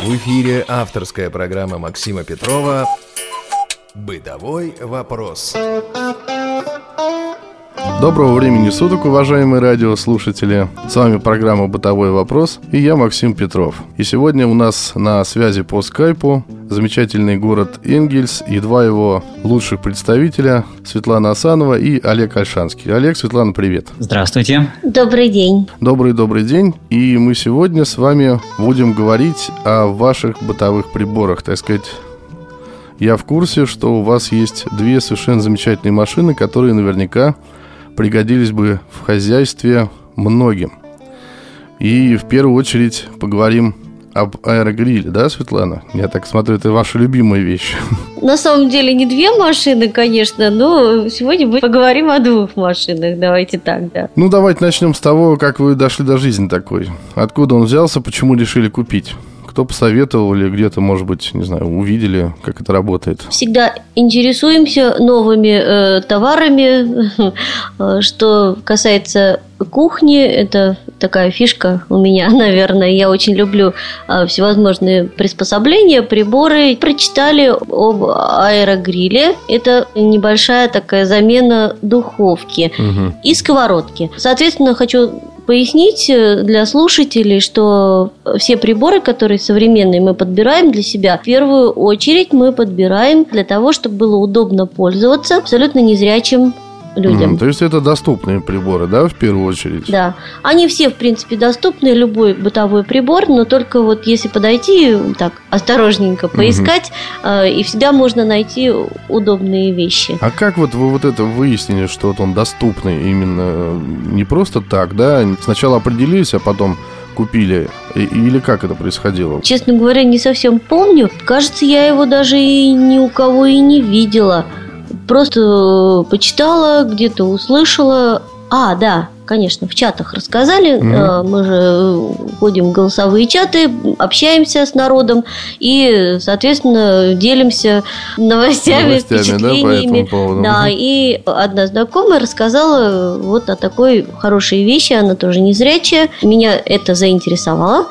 В эфире авторская программа Максима Петрова «Бытовой вопрос». Доброго времени суток, уважаемые радиослушатели. С вами программа «Бытовой вопрос» и я, Максим Петров. И сегодня у нас на связи по скайпу замечательный город Энгельс и два его лучших представителя Светлана Асанова и Олег Альшанский. Олег, Светлана, привет. Здравствуйте. Добрый день. Добрый-добрый день. И мы сегодня с вами будем говорить о ваших бытовых приборах, так сказать, я в курсе, что у вас есть две совершенно замечательные машины, которые наверняка пригодились бы в хозяйстве многим. И в первую очередь поговорим об аэрогриле, да, Светлана? Я так смотрю, это ваша любимая вещь. На самом деле не две машины, конечно, но сегодня мы поговорим о двух машинах. Давайте так, да. Ну, давайте начнем с того, как вы дошли до жизни такой. Откуда он взялся, почему решили купить? Кто посоветовал или где-то, может быть, не знаю, увидели, как это работает? Всегда интересуемся новыми э, товарами. Э, что касается кухни, это такая фишка у меня, наверное. Я очень люблю э, всевозможные приспособления, приборы. Прочитали об аэрогриле. Это небольшая такая замена духовки угу. и сковородки. Соответственно, хочу пояснить э, для слушателей, что все приборы, которые современные мы подбираем для себя, в первую очередь мы подбираем для того, чтобы было удобно пользоваться абсолютно незрячим людям. Mm, то есть это доступные приборы, да, в первую очередь? Да. Они все, в принципе, доступны, любой бытовой прибор, но только вот если подойти, так, осторожненько поискать, mm-hmm. э, и всегда можно найти удобные вещи. А как вот вы вот это выяснили, что вот он доступный именно э, не просто так, да? Сначала определились, а потом купили? Или как это происходило? Честно говоря, не совсем помню. Кажется, я его даже и ни у кого и не видела. Просто э, почитала, где-то услышала. А, да, конечно, в чатах рассказали. Mm-hmm. Мы же ходим в голосовые чаты, общаемся с народом и, соответственно, делимся новостями, новостями впечатлениями. Да, по да, и одна знакомая рассказала вот о такой хорошей вещи, она тоже незрячая. Меня это заинтересовало.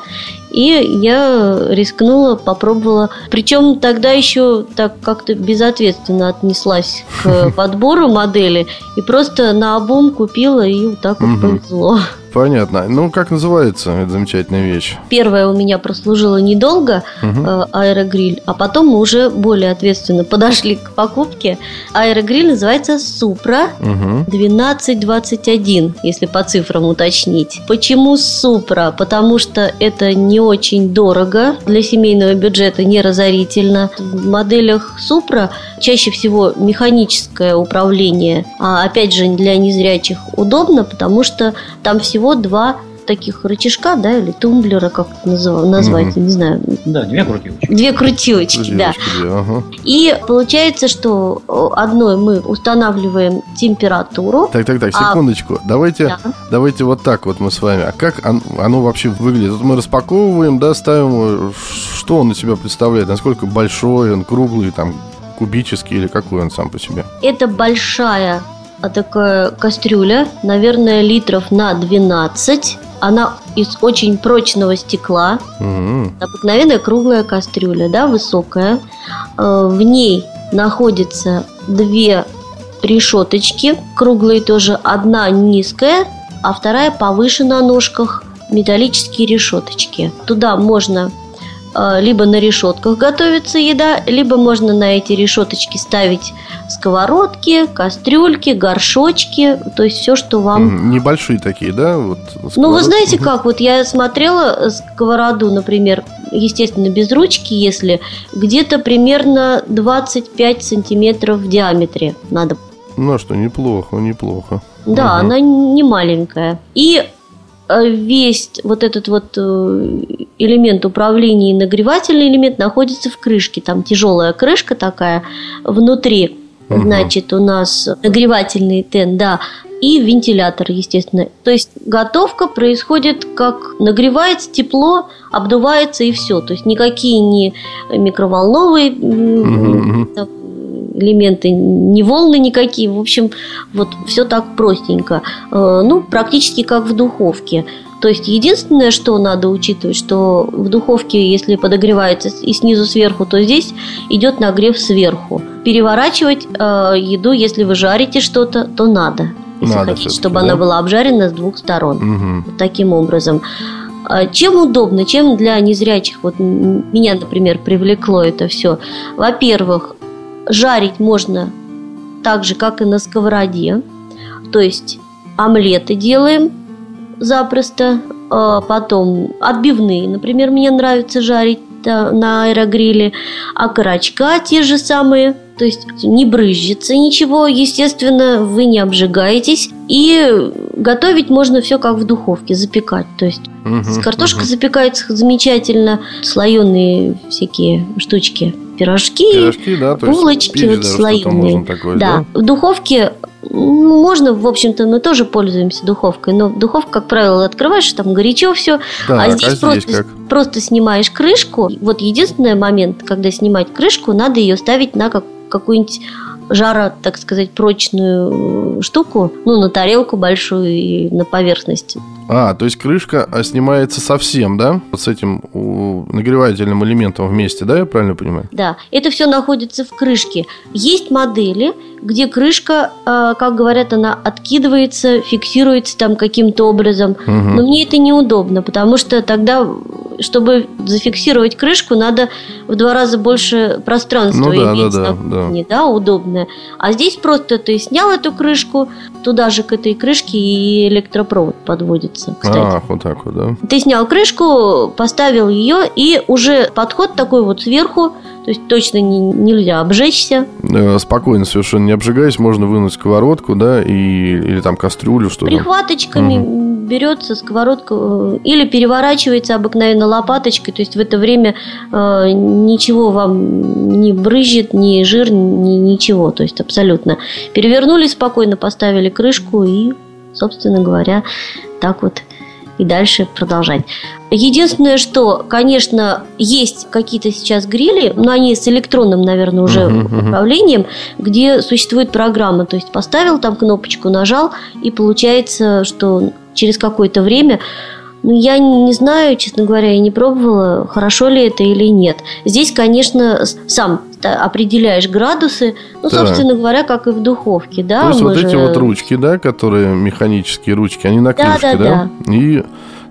И я рискнула, попробовала. Причем тогда еще так как-то безответственно отнеслась к подбору модели. И просто на обум купила, и вот так вот повезло. Понятно. Ну, как называется эта замечательная вещь? Первая у меня прослужила недолго, угу. э, аэрогриль, а потом мы уже более ответственно подошли к покупке. Аэрогриль называется Супра угу. 1221, если по цифрам уточнить. Почему Супра? Потому что это не очень дорого, для семейного бюджета не разорительно. В моделях Супра чаще всего механическое управление, а опять же для незрячих удобно, потому что там всего всего два таких рычажка, да, или тумблера, как это назов... назвать, mm-hmm. не знаю. Да, две крутилочки. Две крутилочки, да. Две, ага. И получается, что одной мы устанавливаем температуру. Так, так, так, а секундочку. А... Давайте, да. давайте вот так вот мы с вами. А как оно, оно вообще выглядит? Вот мы распаковываем, да, ставим, что он из себя представляет, насколько большой он, круглый, там, кубический или какой он сам по себе? Это большая а такая кастрюля, наверное, литров на 12. Она из очень прочного стекла. Угу. Обыкновенная круглая кастрюля, да, высокая. Э, в ней находятся две решеточки, круглые тоже. Одна низкая, а вторая повыше на ножках. Металлические решеточки. Туда можно либо на решетках готовится еда, либо можно на эти решеточки ставить сковородки, кастрюльки, горшочки, то есть все, что вам... Небольшие такие, да? Вот ну, вы знаете как, вот я смотрела сковороду, например, естественно, без ручки, если где-то примерно 25 сантиметров в диаметре надо. Ну, а что, неплохо, неплохо. Да, угу. она не маленькая. И Э, весь вот этот вот э, элемент управления и нагревательный элемент находится в крышке. Там тяжелая крышка такая внутри. Угу. Значит, у нас нагревательный тен, да, и вентилятор, естественно. То есть готовка происходит как нагревается тепло, обдувается и все. То есть никакие не микроволновые угу элементы, не волны никакие. В общем, вот все так простенько. Э, ну, практически как в духовке. То есть единственное, что надо учитывать, что в духовке, если подогревается и снизу сверху, то здесь идет нагрев сверху. Переворачивать э, еду, если вы жарите что-то, то надо. Если Надо хотите, чтобы да? она была обжарена с двух сторон. Мгм. Вот таким образом. А Чем удобно, чем для незрячих, вот меня, например, привлекло это все. Во-первых, жарить можно так же, как и на сковороде. То есть омлеты делаем запросто. А Потом отбивные, например, мне нравится жарить на аэрогриле. А карачка те же самые. То есть не брызжется ничего, естественно, вы не обжигаетесь. И готовить можно все как в духовке, запекать. То есть Мгм. Картошка Мгм. запекается замечательно, слоеные всякие штучки, пирожки, Пирожки, да, есть булочки вот даже слоеные. такое, да. в духовке можно, в общем-то, мы тоже пользуемся духовкой, но духовка, как правило, открываешь, там горячо все, Так, а здесь, просто, как? просто снимаешь крышку. Вот единственный момент, когда снимать крышку, надо ее ставить на как, какую-нибудь жара, так сказать, прочную э, штуку, ну, на тарелку большую и на поверхность. А, то есть крышка а, снимается совсем, да? Вот с этим нагревательным элементом вместе, да, я правильно понимаю? Да, это все находится в крышке. Есть модели, где крышка, э, как говорят, она откидывается, фиксируется там каким-то образом. Мгм. Но мне это неудобно, потому что тогда, чтобы зафиксировать крышку, надо в два раза больше пространства Ну да, иметь да, да, на кухне, да, удобное. А здесь просто ты снял эту крышку, туда же к этой крышке и электропровод подводится, кстати. А, вот так вот, да. Ты снял крышку, поставил ее, и уже подход такой вот сверху, то есть точно не- нельзя обжечься. Э, Спокойно, совершенно не обжигаясь, можно вынуть сковородку, да, и, или там кастрюлю, что там. Прихваточками берется сковородка э, или переворачивается обыкновенно лопаточкой, то есть в это время э, ничего вам не брызжет, ни жир, ни ничего, то есть абсолютно. Перевернули спокойно, поставили крышку и, собственно говоря, так вот и дальше продолжать. Единственное, что, конечно, есть какие-то сейчас грили, но они с электронным, наверное, уже мгм. управлением, где существует программа. То есть поставил там кнопочку, нажал, и получается, что через какое-то время ну, я не знаю, честно говоря, я не пробовала, хорошо ли это или нет. Здесь, конечно, сам определяешь градусы, ну, Так. собственно говоря, как и в духовке, да. То есть вот эти же- вот ручки, да, которые механические ручки, они на Да, крышке, да, да? И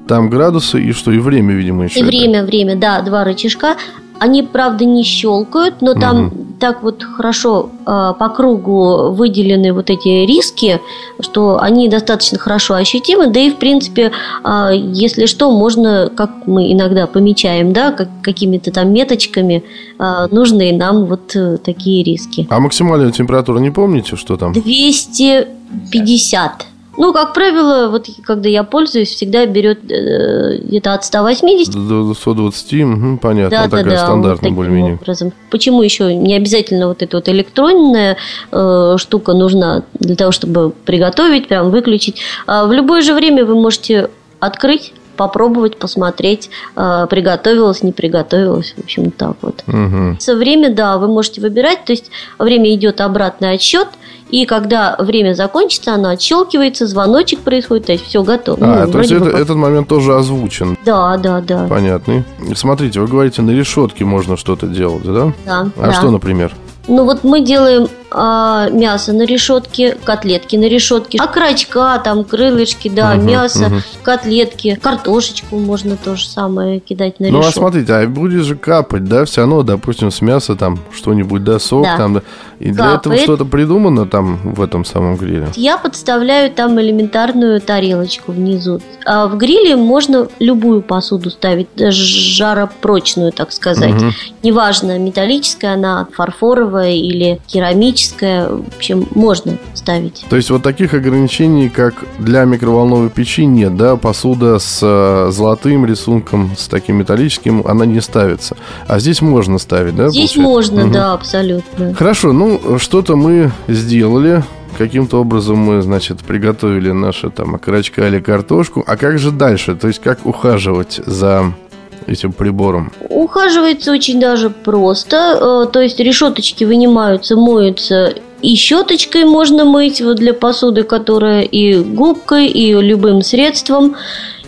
там градусы, и что, и время, видимо, еще. И время, время, да, два рычажка. Они, правда, не щелкают, но там так вот хорошо э, по кругу выделены вот эти риски, что они достаточно хорошо ощутимы. Да и, в принципе, э, если что, можно, как мы иногда помечаем, да, как, какими-то там меточками э, нужные нам вот э, такие риски. А максимальную температуру не помните, что там? 250. Ну, как правило, вот когда я пользуюсь, всегда берет э, где-то от 180 До до 120, мгм, понятно, Да, такая да, стандартная вот более-менее. образом. Почему еще не обязательно вот эта вот электронная э, штука нужна для того, чтобы приготовить, прям выключить. А в любое же время вы можете открыть, попробовать, посмотреть, э, приготовилось, не приготовилось, в общем, так вот. Мгм. Со время, да, вы можете выбирать, то есть время идет обратный отсчет, и когда время закончится, оно отщелкивается, звоночек происходит, то есть все готово. А, Ну, то есть это- этот момент тоже озвучен. Да, да, да. Понятный. Смотрите, вы говорите, на решетке можно что-то делать, да? да, А да. что, например? Ну вот мы делаем а, мясо на решетке, котлетки на решетке, окорочка, там крылышки, да, Мгм, мясо, мгм. котлетки, картошечку можно то же самое кидать на Ну, а решетку. смотрите, а будет же капать, да, все равно, допустим, с мяса там что-нибудь, да, сок Да. там, да. И для этого Капает. что-то придумано там в этом самом гриле? Я подставляю там элементарную тарелочку внизу. А в гриле можно любую посуду ставить, даже жаропрочную, так сказать. Мгм. Неважно, металлическая она, фарфоровая или керамическая, в общем, можно ставить. То есть вот таких ограничений, как для микроволновой печи, нет, да? Посуда с э, золотым рисунком, с таким металлическим, она не ставится. А здесь можно ставить, да? Здесь получается? можно, Мгм. да, абсолютно. Хорошо, ну что-то мы сделали. Каким-то образом мы, значит, приготовили наши там окорочка или картошку. А как же дальше? То есть как ухаживать за этим прибором? Ухаживается очень даже просто. Э, то есть решеточки вынимаются, моются и щеточкой можно мыть вот для посуды, которая и губкой, и любым средством.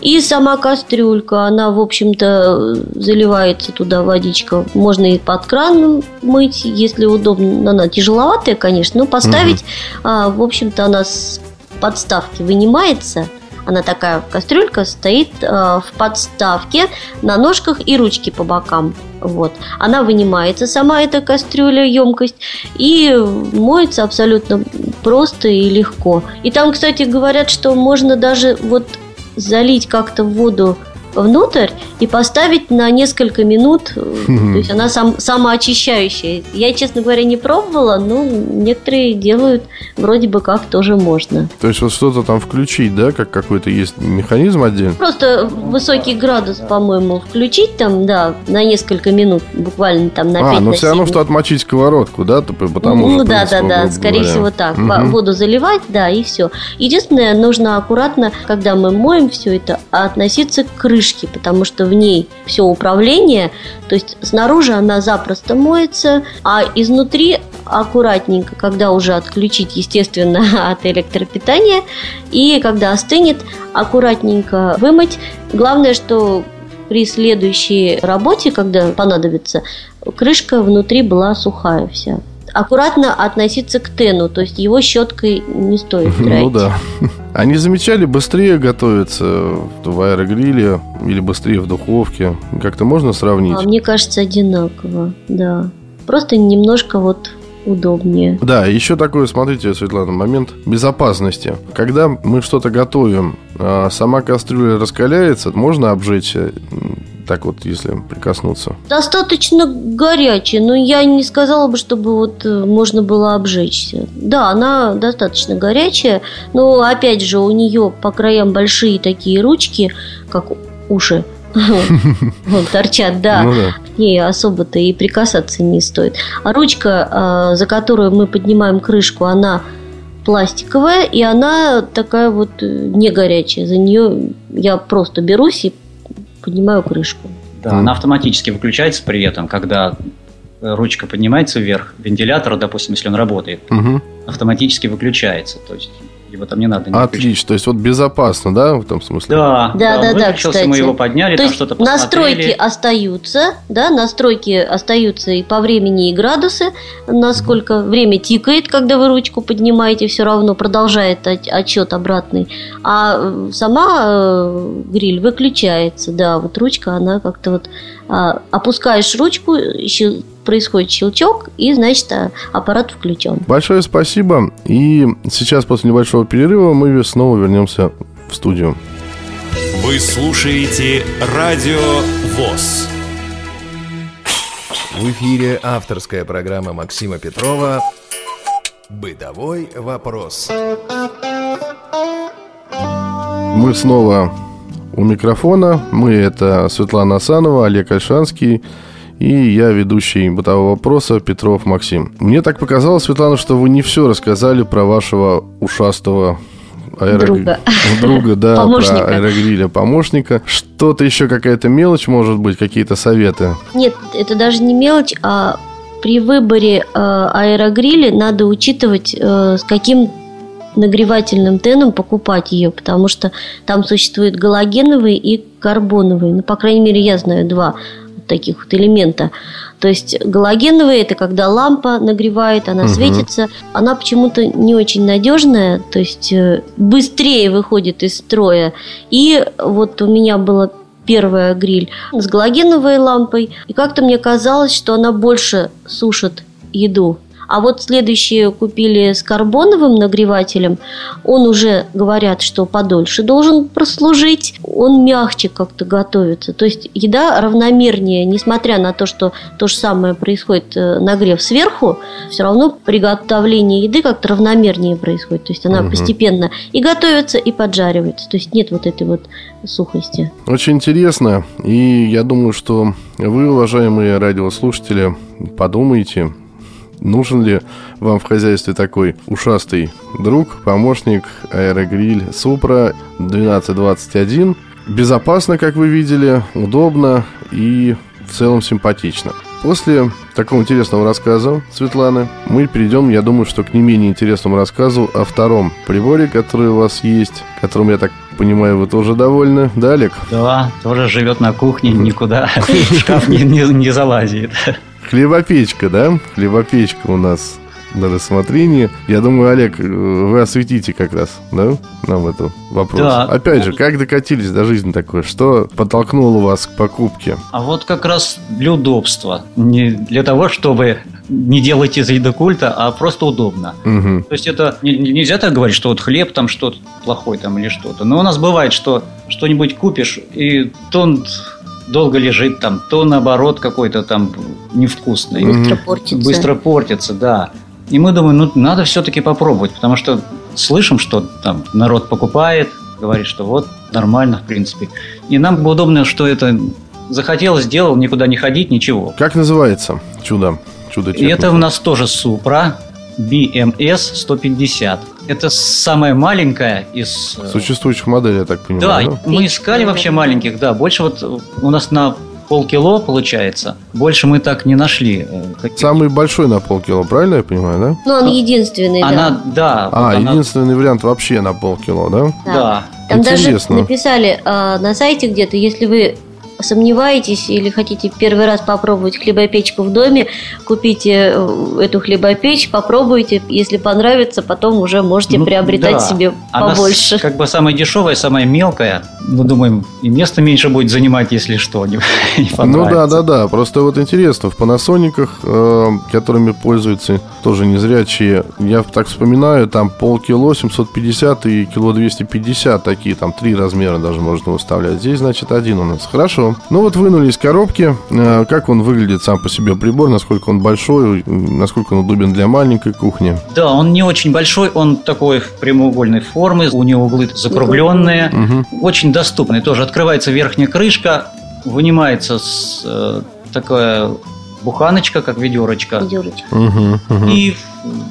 И сама кастрюлька, она, в общем-то, заливается туда водичка. Можно и под краном мыть, если удобно. Она тяжеловатая, конечно, но поставить, угу. а, в общем-то, она с подставки вынимается – она такая кастрюлька стоит э, в подставке на ножках и ручки по бокам. Вот. Она вынимается, сама эта кастрюля, емкость, и моется абсолютно просто и легко. И там, кстати, говорят, что можно даже вот залить как-то в воду внутрь и поставить на несколько минут. То есть она сам, самоочищающая. Я, честно говоря, не пробовала, но некоторые делают вроде бы как тоже можно. То есть вот что-то там включить, да, как какой-то есть механизм отдельный? Просто высокий градус, по-моему, включить там, да, на несколько минут, буквально там на 5 А, но все равно, что отмочить сковородку, да, потому Ну, да, да, да, скорее говоря. всего так. Угу. Воду заливать, да, и все. Единственное, нужно аккуратно, когда мы моем все это, относиться к крышке крышки, потому что в ней все управление, то есть снаружи она запросто моется, а изнутри аккуратненько, когда уже отключить, естественно, от электропитания, и когда остынет, аккуратненько вымыть. Главное, что при следующей работе, когда понадобится, крышка внутри была сухая вся аккуратно относиться к тену, то есть его щеткой не стоит драить. Ну да. Они замечали, быстрее готовятся в аэрогриле или быстрее в духовке? Как-то можно сравнить? А, мне кажется, одинаково, да. Просто немножко вот удобнее. Да, еще такой, смотрите, Светлана, момент безопасности. Когда мы что-то готовим, а сама кастрюля раскаляется, можно обжечь так вот, если прикоснуться? Достаточно горячая, но я не сказала бы, чтобы вот э, можно было обжечься. Да, она достаточно горячая, но опять же у нее по краям большие такие ручки, как уши, торчат, да. Ну, да. К ней особо-то и прикасаться не стоит. А ручка, а, за которую мы поднимаем крышку, она пластиковая, и она такая вот э, не горячая. За нее я просто берусь и поднимаю крышку. Да, она автоматически выключается при этом, когда ручка поднимается вверх, вентилятор, допустим, если он работает, угу. автоматически выключается. То есть его там не надо. Не Отлично, то есть вот безопасно, да, в том смысле? Да, да, да, да, кстати. мы его подняли, то там что-то Настройки остаются, да, настройки остаются и по времени, и градусы, насколько mm время тикает, когда вы ручку поднимаете, все равно продолжает отчет обратный, а сама э, гриль выключается, да, вот ручка, она как-то вот а, опускаешь ручку, происходит щелчок, и, значит, а, аппарат включен. Большое спасибо. И сейчас, после небольшого перерыва, мы снова вернемся в студию. Вы слушаете Радио ВОЗ. В эфире авторская программа Максима Петрова «Бытовой вопрос». Мы снова у микрофона. Мы это Светлана Асанова, Олег Альшанский и я ведущий бытового вопроса Петров Максим. Мне так показалось, Светлана, что вы не все рассказали про вашего ушастого аэро... друга. друга, да, помощника. про аэрогриля помощника. Что-то еще какая-то мелочь может быть, какие-то советы? Нет, это даже не мелочь, а при выборе э, аэрогриля надо учитывать, э, с каким нагревательным теном покупать ее, потому что там существуют галогеновые и карбоновые. Ну, по крайней мере, я знаю два таких вот элемента. То есть галогеновые это когда лампа нагревает, она угу. светится, она почему-то не очень надежная, то есть э, быстрее выходит из строя. И вот у меня было первая гриль с галогеновой лампой, и как-то мне казалось, что она больше сушит еду. А вот следующие купили с карбоновым нагревателем. Он уже, говорят, что подольше должен прослужить. Он мягче как-то готовится. То есть еда равномернее, несмотря на то, что то же самое происходит э, нагрев сверху, все равно приготовление еды как-то равномернее происходит. То есть она угу. постепенно и готовится, и поджаривается. То есть нет вот этой вот сухости. Очень интересно. И я думаю, что вы, уважаемые радиослушатели, подумайте, Нужен ли вам в хозяйстве такой ушастый друг, помощник, аэрогриль Супра 1221? безопасно, как вы видели, удобно и в целом симпатично. После такого интересного рассказа Светланы мы перейдем, я думаю, что к не менее интересному рассказу о втором приборе, который у вас есть, которым, я так понимаю, вы тоже довольны. Да, Олег? Да, тоже живет на кухне, никуда в шкаф не, не, не залазит. Хлебопечка, да? Хлебопечка у нас на рассмотрении. Я думаю, Олег, вы осветите как раз, да, нам этот вопрос. Да. Опять же, как докатились до жизни такой? Что подтолкнуло вас к покупке? А вот как раз для удобства. Не для того, чтобы не делать из еды культа, а просто удобно. Угу. То есть это не, нельзя так говорить, что вот хлеб там что-то плохой там или что-то. Но у нас бывает, что что-нибудь купишь, и то он долго лежит там, то наоборот какой-то там невкусный. Быстро портится. Быстро портится, да. И мы думаем, ну надо все-таки попробовать, потому что слышим, что там народ покупает, говорит, что вот нормально, в принципе. И нам бы удобно, что это захотел, сделал, никуда не ходить, ничего. Как называется чудо? чудо И это у нас тоже Супра BMS 150. Это самая маленькая из... Э, Существующих моделей, я так понимаю. Да, да? мы искали вообще маленьких, да. Больше вот у нас на полкило получается. Больше мы так не нашли. Э, Самый большой на полкило, правильно я понимаю, да? Ну, он единственный, она, да. да а, вот единственный она... вариант вообще на полкило, да? Да. да. Там Интересно. даже написали э, на сайте где-то, если вы сомневаетесь или хотите первый раз попробовать хлебопечку в доме, купите э, эту хлебопечь, попробуйте, если понравится, потом уже можете ну, приобретать да. себе побольше. Она как бы самая дешевая, самая мелкая. Мы думаем, и место меньше будет занимать, если что, не, не Ну да, да, да. Просто вот интересно, в панасониках, э, которыми пользуются тоже незрячие, я так вспоминаю, там полкило 750 и кило 250 такие, там три размера даже можно выставлять. Здесь, значит, один у нас. Хорошо. Ну вот вынули из коробки. Э, как он выглядит сам по себе прибор, насколько он большой, насколько он удобен для маленькой кухни? Да, он не очень большой, он такой прямоугольной формы, у него углы закругленные, угу. очень доступный. Тоже открывается верхняя крышка, вынимается с, э, такая буханочка, как ведерочка. Ведерочка. Угу, угу. И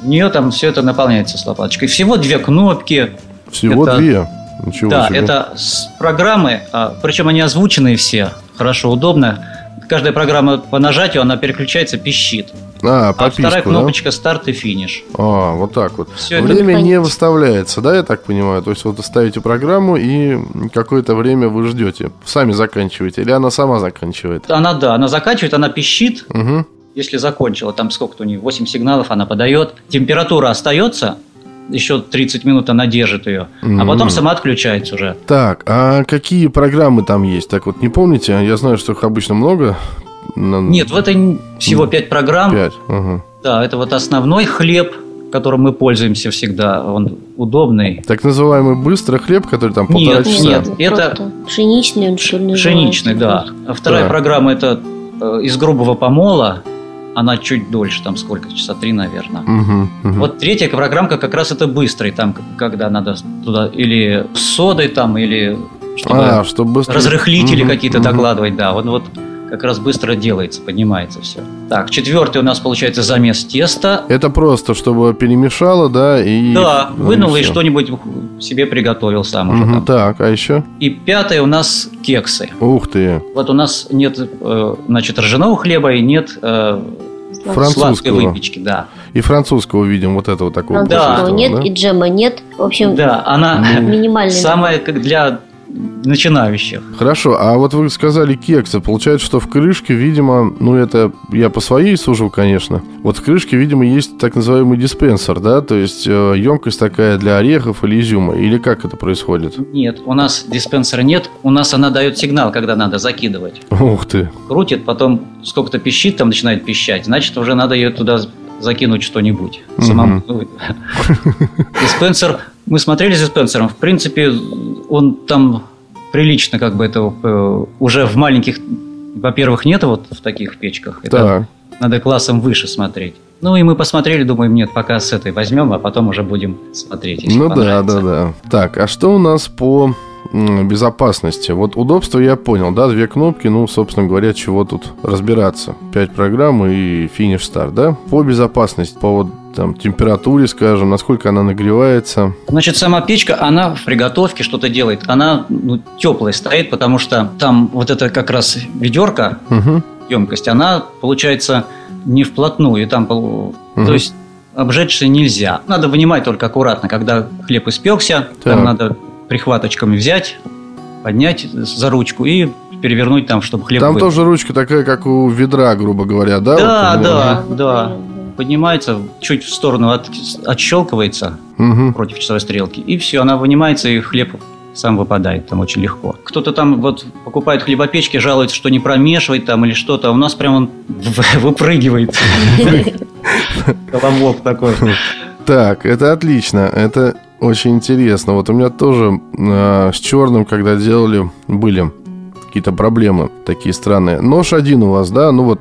в нее там все это наполняется с лопаточкой. Всего две кнопки. Всего это... две? Ничего да, себе. это программы, а, причем они озвученные все, хорошо, удобно. Каждая программа по нажатию, она переключается, пищит. А, по а вторая кнопочка да? старт и финиш. А, вот так вот. Все время это... не выставляется, да, я так понимаю? То есть вот ставите программу и какое-то время вы ждете. Сами заканчиваете или она сама заканчивает? Она, да, она заканчивает, она пищит. Угу. Если закончила, там сколько-то у нее, 8 сигналов она подает. Температура остается, еще 30 минут она держит ее, mm-hmm. а потом сама отключается уже. Так, а какие программы там есть? Так вот, не помните? Я знаю, что их обычно много. Нет, в этой всего 5 программ. 5, угу. Да, это вот основной хлеб, которым мы пользуемся всегда. Он удобный. Так называемый быстрый хлеб, который там полтора нет, часа? Нет, это... Пшеничный он, что ли, Пшеничный, да. А вторая да. программа – это э, из грубого помола она чуть дольше, там сколько, часа три, наверное. Угу, угу. Вот третья программка как раз это быстрый, там, когда надо туда или с содой там, или чтобы, а, чтобы быстро... разрыхлители угу, какие-то угу. докладывать, да. Вот, вот как раз быстро делается, поднимается все. Так, четвертый у нас получается замес теста. Это просто, чтобы перемешало, да, и... Да, вынул и, и что-нибудь себе приготовил сам уже там. Так, а еще? И пятое у нас кексы. Ух ты! Вот у нас нет, э, значит, ржаного хлеба и нет э, французского выпечки, да. И французского видим вот этого такого. Да. нет, да? и джема нет. В общем, да, она минимальная. Самая как для начинающих. Хорошо, а вот вы сказали кексы. Получается, что в крышке, видимо, ну это я по своей сужу, конечно. Вот в крышке, видимо, есть так называемый диспенсер, да? То есть э, емкость такая для орехов или изюма. Или как это происходит? Нет, у нас диспенсера нет. У нас она дает сигнал, когда надо закидывать. Ух ты. Крутит, потом сколько-то пищит, там начинает пищать. Значит, уже надо ее туда закинуть что-нибудь. Самому. Диспенсер, мы смотрели с диспенсером, в принципе, он там прилично как бы это э, уже в маленьких, во-первых, нет вот в таких печках. Это так. надо классом выше смотреть. Ну и мы посмотрели, думаем, нет, пока с этой возьмем, а потом уже будем смотреть. Ну да, да, да. Так, а что у нас по безопасности. Вот удобство я понял, да, две кнопки, ну, собственно говоря, чего тут разбираться. Пять программ и финиш старт, да? По безопасности, по вот там, температуре, скажем, насколько она нагревается. Значит, сама печка, она в приготовке что-то делает. Она ну, теплая стоит, потому что там вот это как раз ведерко, угу. емкость, она получается не вплотную. Там, угу. То есть обжечься нельзя. Надо вынимать только аккуратно, когда хлеб испекся, так. там надо прихваточками взять, поднять за ручку и перевернуть там, чтобы хлеб... Там вы... тоже ручка такая, как у ведра, грубо говоря, да? Да, вот, да, да. Поднимается, чуть в сторону от, отщелкивается угу. против часовой стрелки, и все, она вынимается, и хлеб сам выпадает там очень легко. Кто-то там вот покупает хлебопечки, жалуется, что не промешивает там или что-то, а у нас прям он выпрыгивает. Колобок такой. Так, это отлично. Это очень интересно. Вот у меня тоже э, с черным, когда делали, были какие-то проблемы такие странные. Нож один у вас, да? Ну вот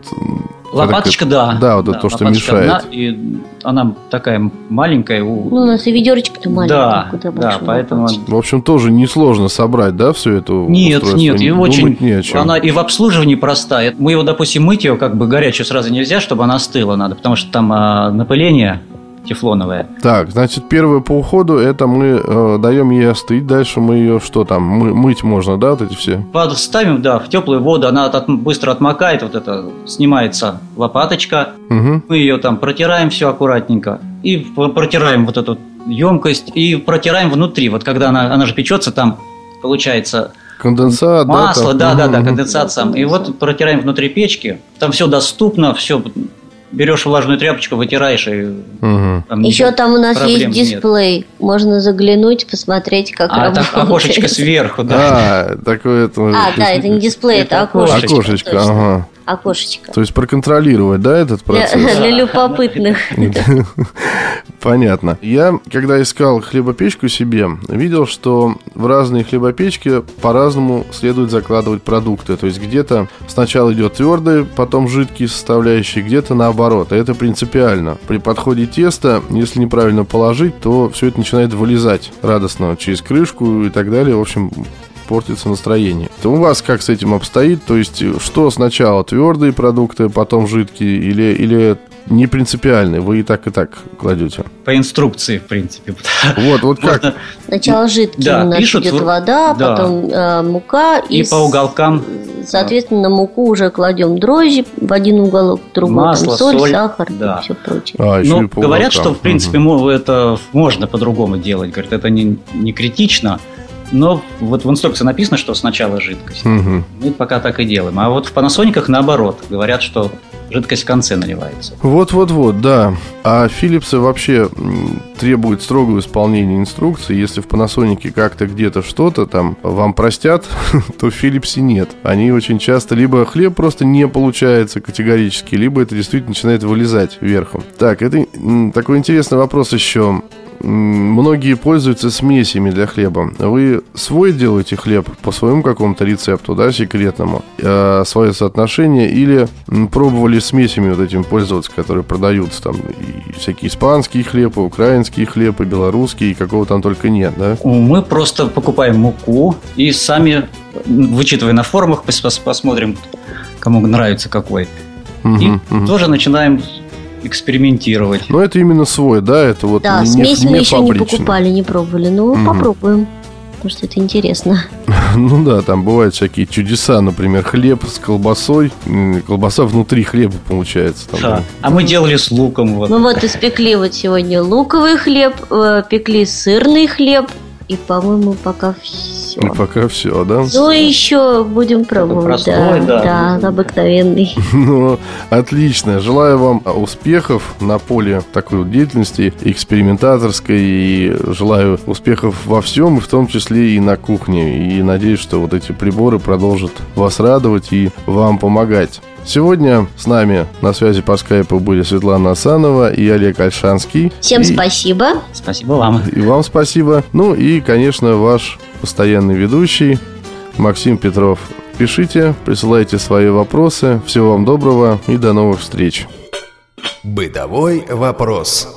Лопаточка, да. Да, вот да, то, что мешает. Одна, и она такая маленькая. У... Ну, у нас и ведерочка-то маленькая. Да, да, поэтому... В общем, тоже несложно собрать, да, все это Нет, нет, и очень... Не о чем. Она и в обслуживании простая. Мы его, допустим, мыть ее как бы горячую сразу нельзя, чтобы она остыла надо, потому что там а, напыление тефлоновая. Так, значит, первое по уходу это мы э, даем ей остыть, дальше мы ее что там, мы, мыть можно, да, вот эти все? Ставим, да, в теплую воду, она от, быстро отмокает, вот это снимается лопаточка, угу. мы ее там протираем все аккуратненько и протираем вот эту емкость и протираем внутри, вот когда она, она же печется, там получается Конденсат, масло, да, да, да, да, конденсат сам. И вот протираем внутри печки. Там все доступно, все берешь влажную тряпочку, вытираешь и угу. там Еще там у нас есть дисплей, нет. можно заглянуть, посмотреть, как а, работает. Так, окошечко сверху, да. А, такое это. А, да, это не дисплей, это, это окошечко. Окошечко, ага окошечко. То есть проконтролировать, да, этот процесс? Для любопытных. Понятно. Я, когда искал хлебопечку себе, видел, что в разные хлебопечки по-разному следует закладывать продукты. То есть где-то сначала идет твердый, потом жидкие составляющие, где-то наоборот. И это принципиально. При подходе теста, если неправильно положить, то все это начинает вылезать радостно через крышку и так далее. В общем, портится настроение. То у вас как с этим обстоит? То есть, что сначала твердые продукты, потом жидкие, или, или не принципиальные, вы и так и так кладете. По инструкции, в принципе. Вот, вот как. Сначала жидкие да, у нас пишут, идет вода, да. потом э, мука. И, и по уголкам. Соответственно, на муку уже кладем дрожжи в один уголок, в другой Масло, там, соль, соль, сахар да. и все прочее. А, еще ну, говорят, что в принципе угу. это можно по-другому делать. Говорят, это не, не критично. Но вот в инструкции написано, что сначала жидкость. Угу. Мы пока так и делаем. А вот в Panasonic наоборот. Говорят, что жидкость в конце наливается. Вот-вот-вот, да. А Philips вообще требует строгого исполнения инструкции. Если в Panasonic как-то где-то что-то там вам простят, то в Philips нет. Они очень часто либо хлеб просто не получается категорически, либо это действительно начинает вылезать верхом. Так, это такой интересный вопрос еще многие пользуются смесями для хлеба. Вы свой делаете хлеб по своему какому-то рецепту, да, секретному, э, свое соотношение, или пробовали смесями вот этим пользоваться, которые продаются там, и всякие испанские хлебы, украинские хлебы, белорусские, какого там только нет, да? Мы просто покупаем муку и сами, вычитывая на форумах, посмотрим, кому нравится какой. Угу, и угу. тоже начинаем экспериментировать. Но это именно свой, да? Это вот да, не, смесь не мы еще не покупали, не пробовали. Ну, угу. попробуем. Потому что это интересно. Ну да, там бывают всякие чудеса, например, хлеб с колбасой, колбаса внутри хлеба получается. Там, да. А мы делали с луком. Вот. Мы вот испекли вот сегодня луковый хлеб, э, пекли сырный хлеб, и, по-моему, пока все. Ну, пока все, да? Ну, еще будем пробовать. Простой, да, да. Да, обыкновенный. Ну, отлично. Желаю вам успехов на поле такой вот деятельности экспериментаторской. И желаю успехов во всем, в том числе и на кухне. И надеюсь, что вот эти приборы продолжат вас радовать и вам помогать. Сегодня с нами на связи по скайпу были Светлана Асанова и Олег Альшанский. Всем и... спасибо. Спасибо вам. И вам спасибо. Ну и, конечно, ваш постоянный ведущий Максим Петров. Пишите, присылайте свои вопросы. Всего вам доброго и до новых встреч. Бытовой вопрос.